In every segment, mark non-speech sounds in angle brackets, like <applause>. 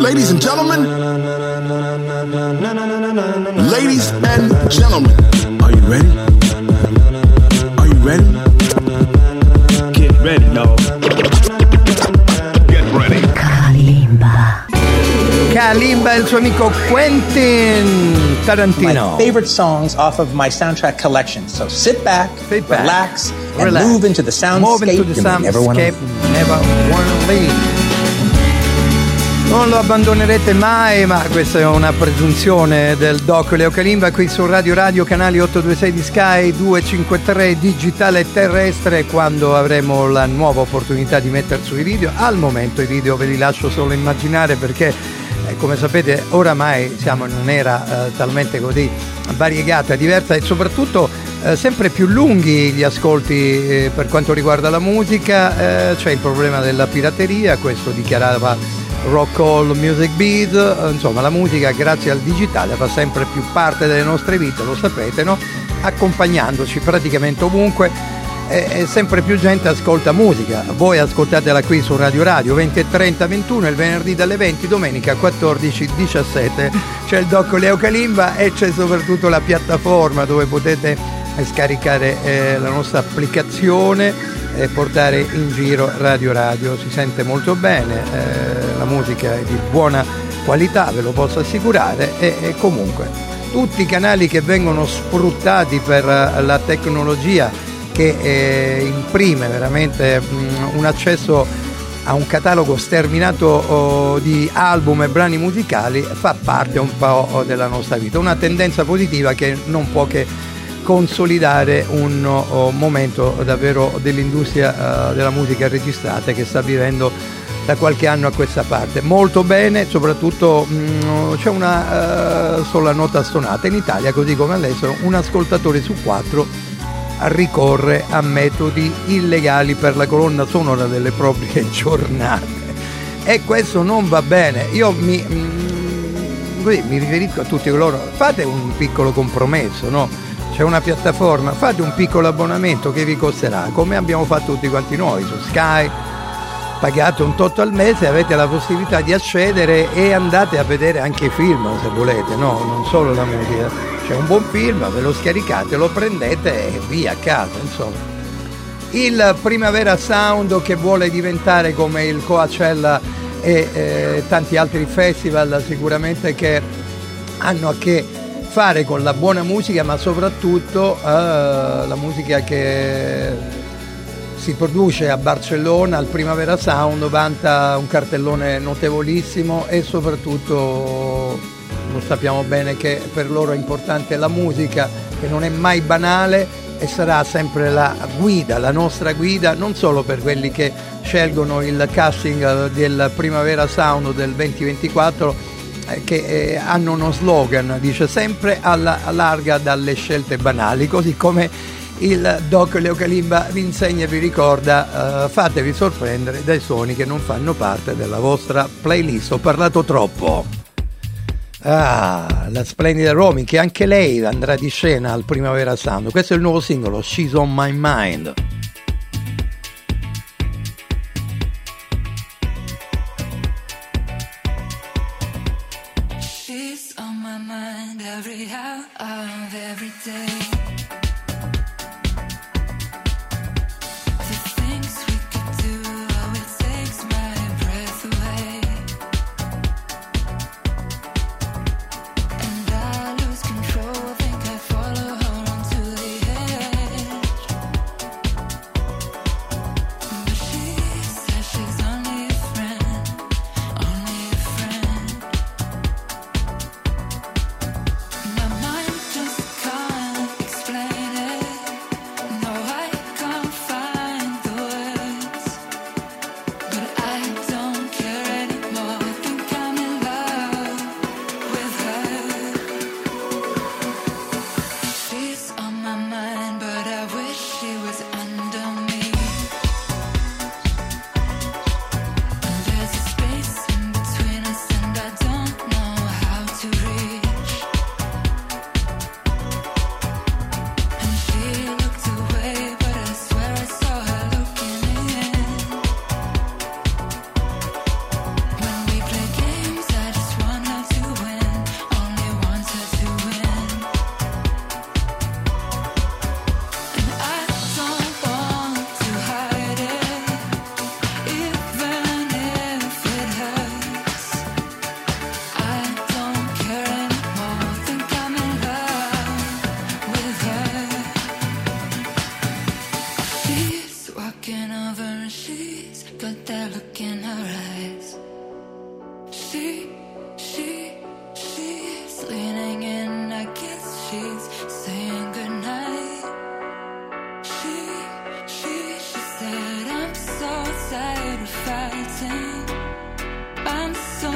Ladies and gentlemen, ladies and gentlemen, are you ready? Suo amico Quentin Tarantino. my favorite songs off of my soundtrack collection. So sit back, Sit back, relax, and relax. move into the soundscape. Move into the may never wanna soundscape, never wanna leave. Non lo abbandonerete mai, ma questa è una presunzione del doc Leo Calimba qui su Radio Radio, canali 826 di Sky, 253 digitale terrestre, quando avremo la nuova opportunità di mettere sui video. Al momento i video ve li lascio solo immaginare perché come sapete oramai siamo in un'era eh, talmente così variegata, diversa e soprattutto eh, sempre più lunghi gli ascolti eh, per quanto riguarda la musica, eh, c'è il problema della pirateria, questo dichiarava Rock All Music Beat, eh, insomma la musica grazie al digitale fa sempre più parte delle nostre vite, lo sapete, no? accompagnandoci praticamente ovunque e, e sempre più gente ascolta musica. Voi ascoltatela qui su Radio Radio 20 e 30 21 il venerdì dalle 20, domenica 14 17. C'è il doc Leo Calimba e c'è soprattutto la piattaforma dove potete eh, scaricare eh, la nostra applicazione e portare in giro Radio Radio. Si sente molto bene, eh, la musica è di buona qualità, ve lo posso assicurare e, e comunque tutti i canali che vengono sfruttati per eh, la tecnologia che eh, imprime veramente mm, un accesso a un catalogo sterminato oh, di album e brani musicali fa parte un po' della nostra vita, una tendenza positiva che non può che consolidare un oh, momento davvero dell'industria eh, della musica registrata che sta vivendo da qualche anno a questa parte. Molto bene, soprattutto mh, c'è una eh, sola nota stonata in Italia, così come all'estero, un ascoltatore su quattro ricorre a metodi illegali per la colonna sonora delle proprie <laughs> giornate. E questo non va bene. Io mi, mh, così, mi riferisco a tutti coloro, fate un piccolo compromesso, no? C'è una piattaforma, fate un piccolo abbonamento che vi costerà, come abbiamo fatto tutti quanti noi su Sky, pagate un tot al mese, avete la possibilità di accedere e andate a vedere anche i film se volete, no, non solo la musica. C'è un buon film, ve lo scaricate, lo prendete e via a casa, insomma. Il Primavera Sound che vuole diventare come il Coachella e eh, tanti altri festival sicuramente che hanno a che fare con la buona musica, ma soprattutto eh, la musica che si produce a Barcellona al Primavera Sound, vanta un cartellone notevolissimo e soprattutto lo sappiamo bene che per loro è importante la musica, che non è mai banale e sarà sempre la guida, la nostra guida, non solo per quelli che scelgono il casting del Primavera Sound del 2024, eh, che eh, hanno uno slogan, dice sempre alla larga dalle scelte banali, così come il doc Leo Calimba vi insegna e vi ricorda, eh, fatevi sorprendere dai suoni che non fanno parte della vostra playlist. Ho parlato troppo. Ah, la splendida Romy che anche lei andrà di scena al Primavera Sound. Questo è il nuovo singolo, She's on My Mind.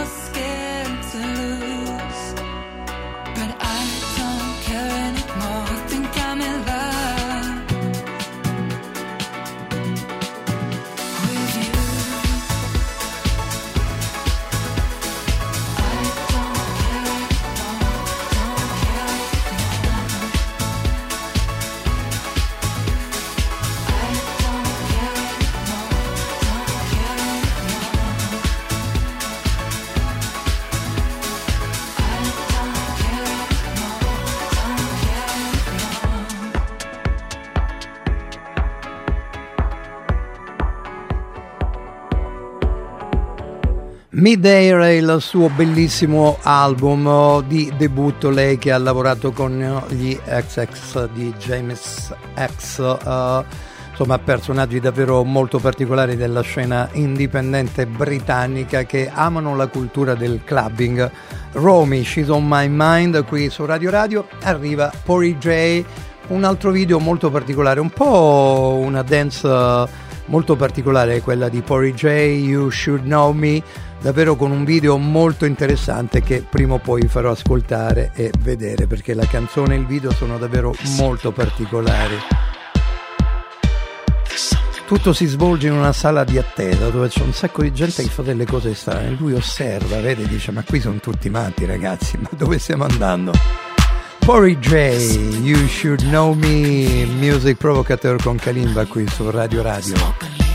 I'm so Mid-Air è il suo bellissimo album oh, di debutto, lei che ha lavorato con eh, gli XX di James X, eh, insomma personaggi davvero molto particolari della scena indipendente britannica che amano la cultura del clubbing. Romy, She's on My Mind, qui su Radio Radio, arriva Pori J, un altro video molto particolare, un po' una dance molto particolare, quella di Pori J, You Should Know Me, davvero con un video molto interessante che prima o poi vi farò ascoltare e vedere perché la canzone e il video sono davvero molto particolari. Tutto si svolge in una sala di attesa dove c'è un sacco di gente che fa delle cose strane. Lui osserva, vede dice: Ma qui sono tutti matti, ragazzi, ma dove stiamo andando? Pori J, You Should Know Me, Music Provocateur con Kalimba qui su Radio Radio.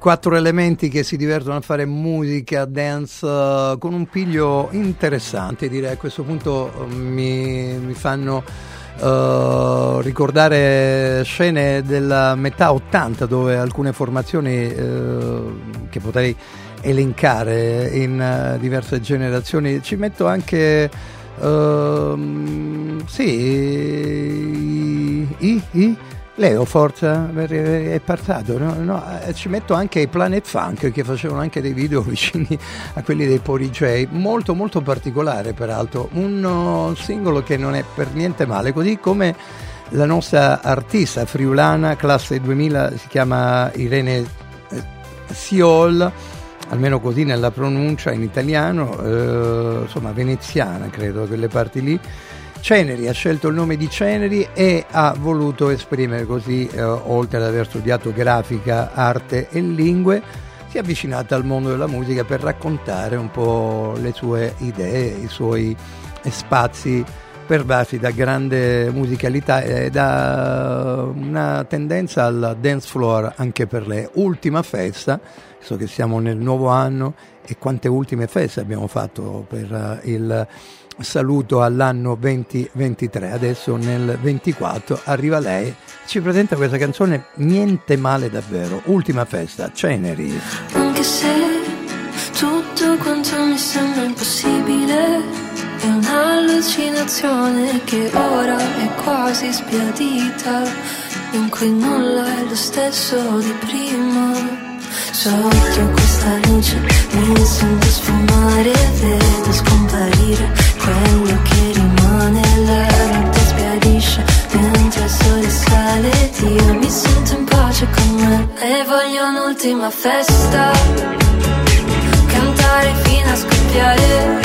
Quattro elementi che si divertono a fare musica, dance eh, con un piglio interessante, direi. A questo punto eh, mi, mi fanno eh, ricordare scene della metà 80 dove alcune formazioni che potrei elencare in diverse generazioni. Ci metto anche ehm, sì i- i- Leo forza è passato, no? No, eh, ci metto anche i Planet Funk che facevano anche dei video <laughs> vicini a quelli dei Pori J, molto molto particolare peraltro, un uh, singolo che non è per niente male, così come la nostra artista friulana classe 2000 si chiama Irene eh, Siol, almeno così nella pronuncia in italiano, eh, insomma veneziana credo, quelle parti lì Ceneri ha scelto il nome di Ceneri e ha voluto esprimere così, eh, oltre ad aver studiato grafica, arte e lingue, si è avvicinata al mondo della musica per raccontare un po' le sue idee, i suoi spazi pervasi da grande musicalità e da una tendenza al dance floor anche per lei. Ultima festa, so che siamo nel nuovo anno e quante ultime feste abbiamo fatto per uh, il saluto all'anno 2023, adesso nel 24 arriva lei, ci presenta questa canzone Niente male davvero, ultima festa, Ceneri. Anche se tutto quanto mi sembra impossibile è un'allucinazione che ora è quasi sbiadita, in cui nulla è lo stesso di prima. Sotto questa luce mi sento sfumare, vedo scomparire quello che rimane. La notte sbiadisce mentre il sole sale ed io mi sento in pace con me. E voglio un'ultima festa, cantare fino a scoppiare,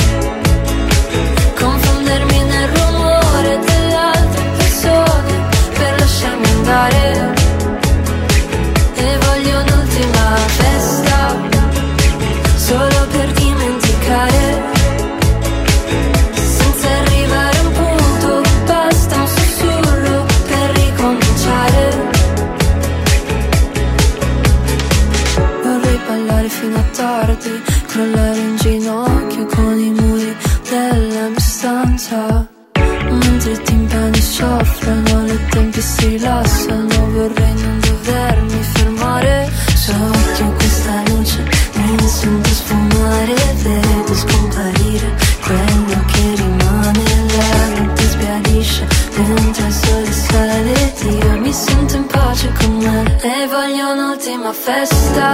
confondermi nel rumore delle altre persone per lasciarmi andare. Tardi, crollare in ginocchio con i muri della mia stanza. Mentre i timpani soffrono, le tempie si rilassano, vorrei non dovermi fermare. Sotto questa luce mi sento sfumare, vedo scomparire quello che rimane. La notte sbiadisce mentre il sole sale ed io mi sento in pace con me. E voglio un'ultima festa,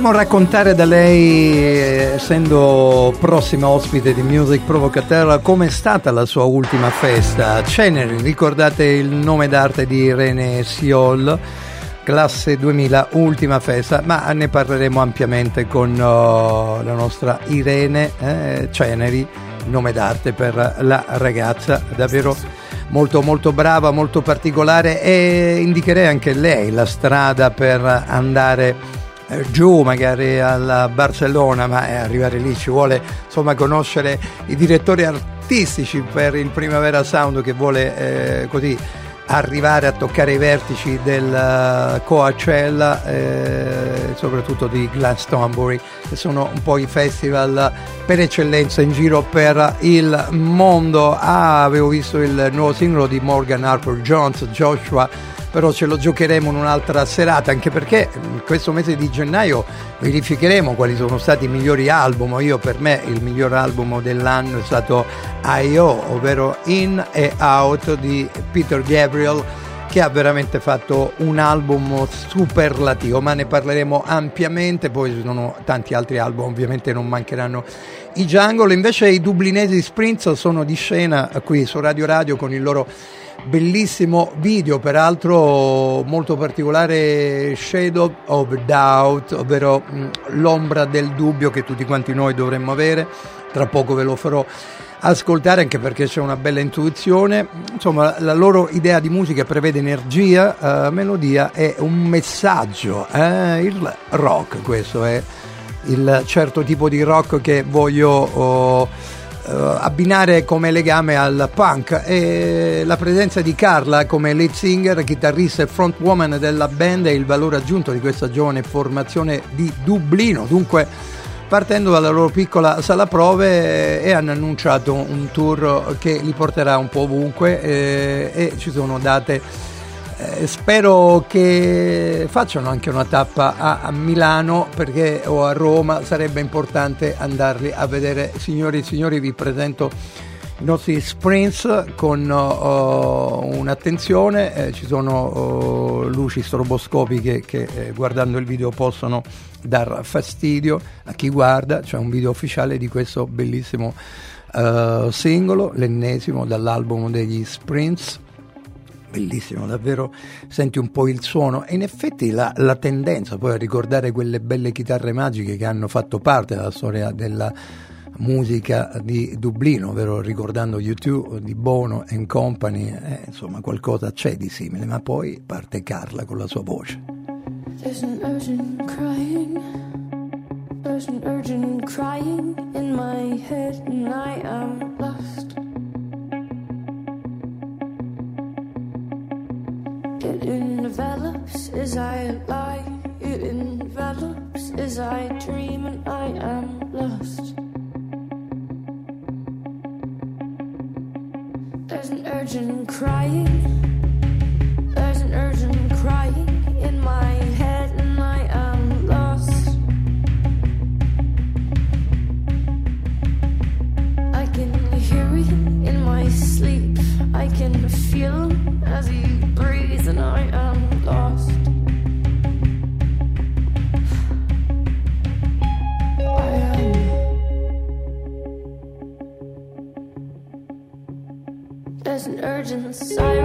Faremo raccontare da lei, essendo prossima ospite di Music Provocateur, come è stata la sua ultima festa. Ceneri, ricordate il nome d'arte di Irene Siol, classe 2000, ultima festa, ma ne parleremo ampiamente con oh, la nostra Irene eh, Ceneri, nome d'arte per la ragazza, davvero molto molto brava, molto particolare e indicherei anche lei la strada per andare giù magari alla Barcellona, ma eh, arrivare lì ci vuole insomma conoscere i direttori artistici per il Primavera Sound che vuole eh, così arrivare a toccare i vertici del eh, Coachella eh, soprattutto di Glastonbury che sono un po' i festival per eccellenza in giro per il mondo. Ah, avevo visto il nuovo singolo di Morgan Harper Jones Joshua però ce lo giocheremo in un'altra serata anche perché in questo mese di gennaio verificheremo quali sono stati i migliori album io per me il miglior album dell'anno è stato I.O. ovvero In e Out di Peter Gabriel che ha veramente fatto un album superlativo, ma ne parleremo ampiamente, poi ci sono tanti altri album, ovviamente non mancheranno i Jungle, invece i dublinesi Sprints sono di scena qui su Radio Radio con il loro bellissimo video, peraltro molto particolare Shadow of Doubt, ovvero mh, l'ombra del dubbio che tutti quanti noi dovremmo avere, tra poco ve lo farò ascoltare anche perché c'è una bella intuizione. Insomma, la loro idea di musica prevede energia, eh, melodia e un messaggio. Eh? Il rock, questo è il certo tipo di rock che voglio oh, abbinare come legame al punk e la presenza di Carla come lead singer, chitarrista e frontwoman della band è il valore aggiunto di questa giovane formazione di Dublino. Dunque partendo dalla loro piccola sala prove e hanno annunciato un tour che li porterà un po' ovunque eh, e ci sono date eh, spero che facciano anche una tappa a, a, Milano perché o a Roma sarebbe importante andarli a vedere. Signori e signori vi presento i nostri sprints con uh, un'attenzione, eh, ci sono uh, luci stroboscopiche che eh, guardando il video possono dar fastidio a chi guarda, c'è un video ufficiale di questo bellissimo uh, singolo, l'ennesimo dall'album degli sprints bellissimo, davvero senti un po' il suono e in effetti la, la, tendenza poi a ricordare quelle belle chitarre magiche che hanno fatto parte della storia della musica di Dublino, ovvero ricordando U2 di Bono and Company, eh, insomma qualcosa c'è di simile, ma poi parte Carla con la sua voce. There's an urgent crying, there's an urgent crying in my head and I am lost. I dream and I am lost. There's an urgent crying. There's an urgent crying in my head, and I am lost. I can hear it in my sleep. I can feel him as he breathes, and I am There's an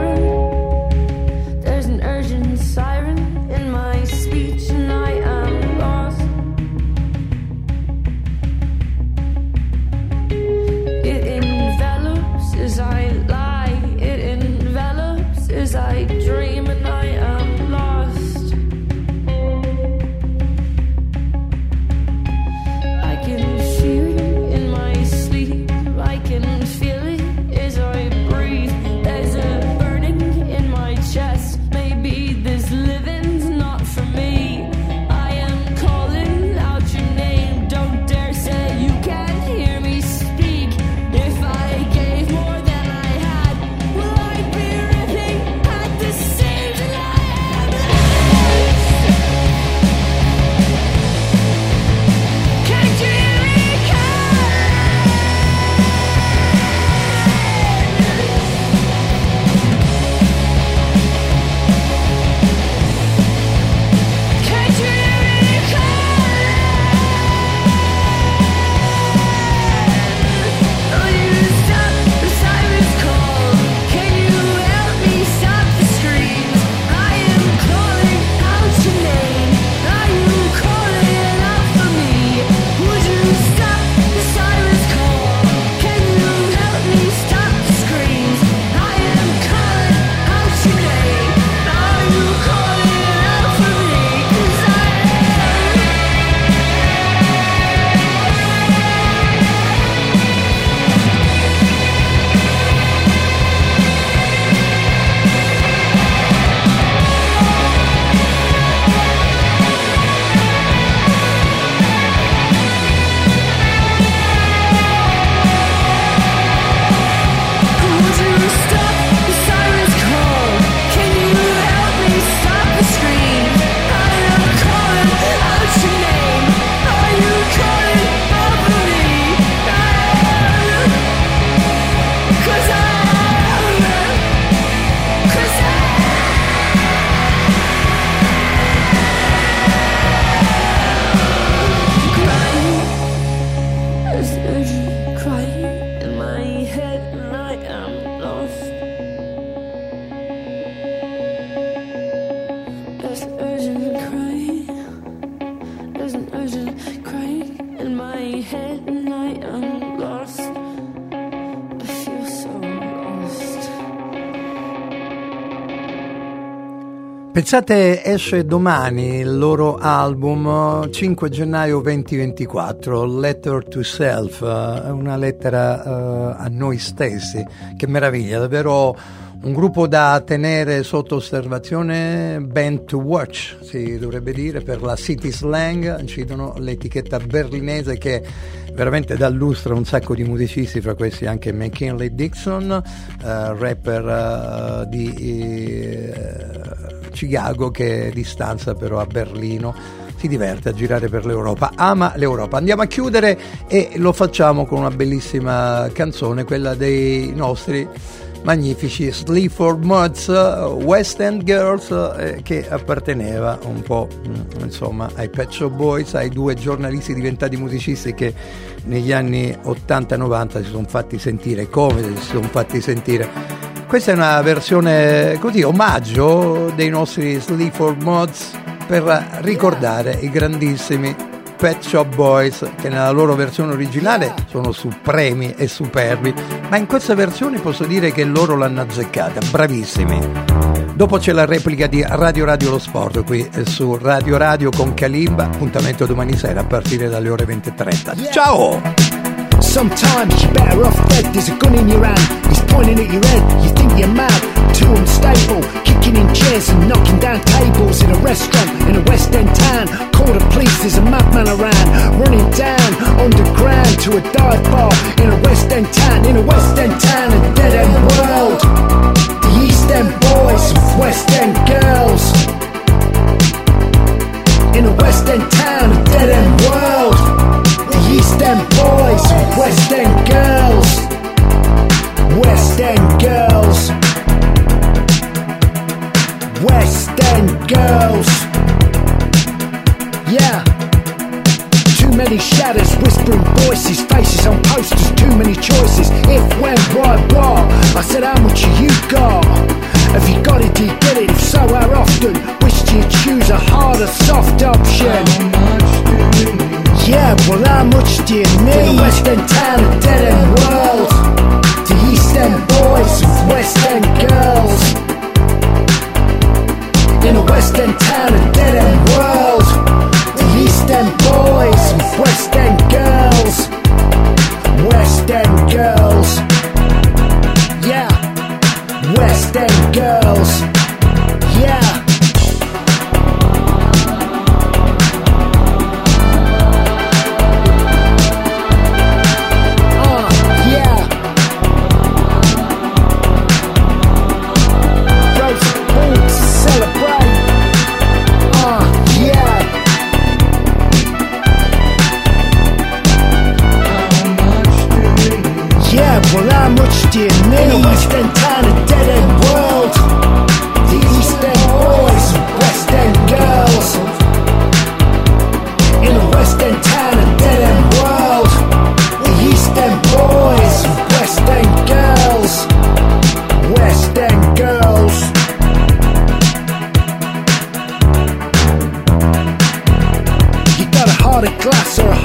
Pensate, esce domani il loro album 5 gennaio 2024, Letter to Self, eh, una lettera eh, a noi stessi. Che meraviglia, davvero un gruppo da tenere sotto osservazione, band to watch si dovrebbe dire per la City Slang, incidono l'etichetta berlinese che veramente dà lustro a un sacco di musicisti, fra questi anche McKinley Dixon, eh, rapper eh, di eh, Chicago che di stanza però a Berlino si diverte a girare per l'Europa, ama l'Europa. Andiamo a chiudere e lo facciamo con una bellissima canzone, quella dei nostri magnifici Sleaford Muds, West End Girls, eh, che apparteneva un po' mm, insomma ai Pet Boys, ai due giornalisti diventati musicisti che negli anni 80-90 si sono fatti sentire, come si sono fatti sentire. Questa è una versione così, omaggio dei nostri Sleaford Mods per ricordare i grandissimi Pet Shop Boys che nella loro versione originale sono supremi e superbi, ma in questa versione posso dire che loro l'hanno azzeccata, bravissimi. Dopo c'è la replica di Radio Radio Lo Sport qui su Radio Radio con Kalimba, appuntamento domani sera a partire dalle ore 20.30. Ciao! Sometimes you're better off dead. There's a gun in your hand, he's pointing at your head. You think you're mad, too unstable. Kicking in chairs and knocking down tables in a restaurant in a West End town. Call the police, there's a madman around. Running down underground to a dive bar in a West End town. In a West End town, a dead end world. The East End boys, West End girls. In a West End town, a dead end world. East End boys, West End girls, West End girls, West End girls. Yeah. Too many shadows, whispering voices, faces on posters, too many choices. If, when, why, what? I said, how much have you got? Have you got it, do you get it? If so, how often? Wish you choose a harder, soft option. Yeah, well how much do you need? The West End town, a dead end world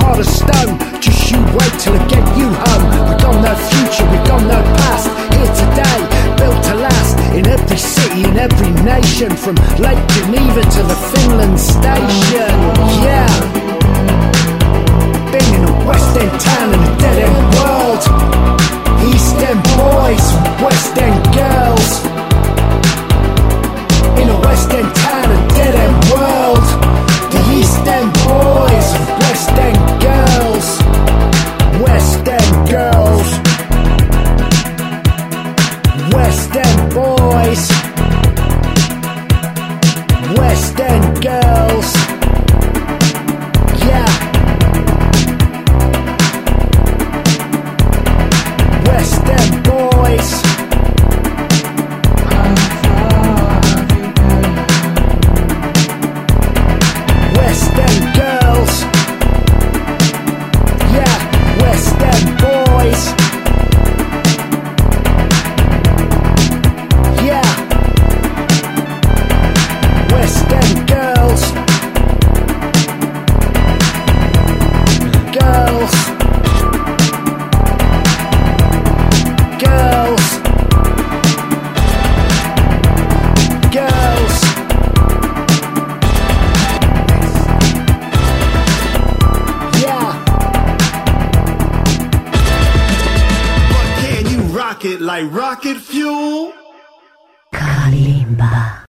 heart of stone. Just you wait till I get you home. We've got no future, we've got no past. Here today, built to last. In every city, in every nation, from Lake Geneva to the Finland station. Yeah. Been in a West End town in a dead end world. East End boys, West End girls. In a West End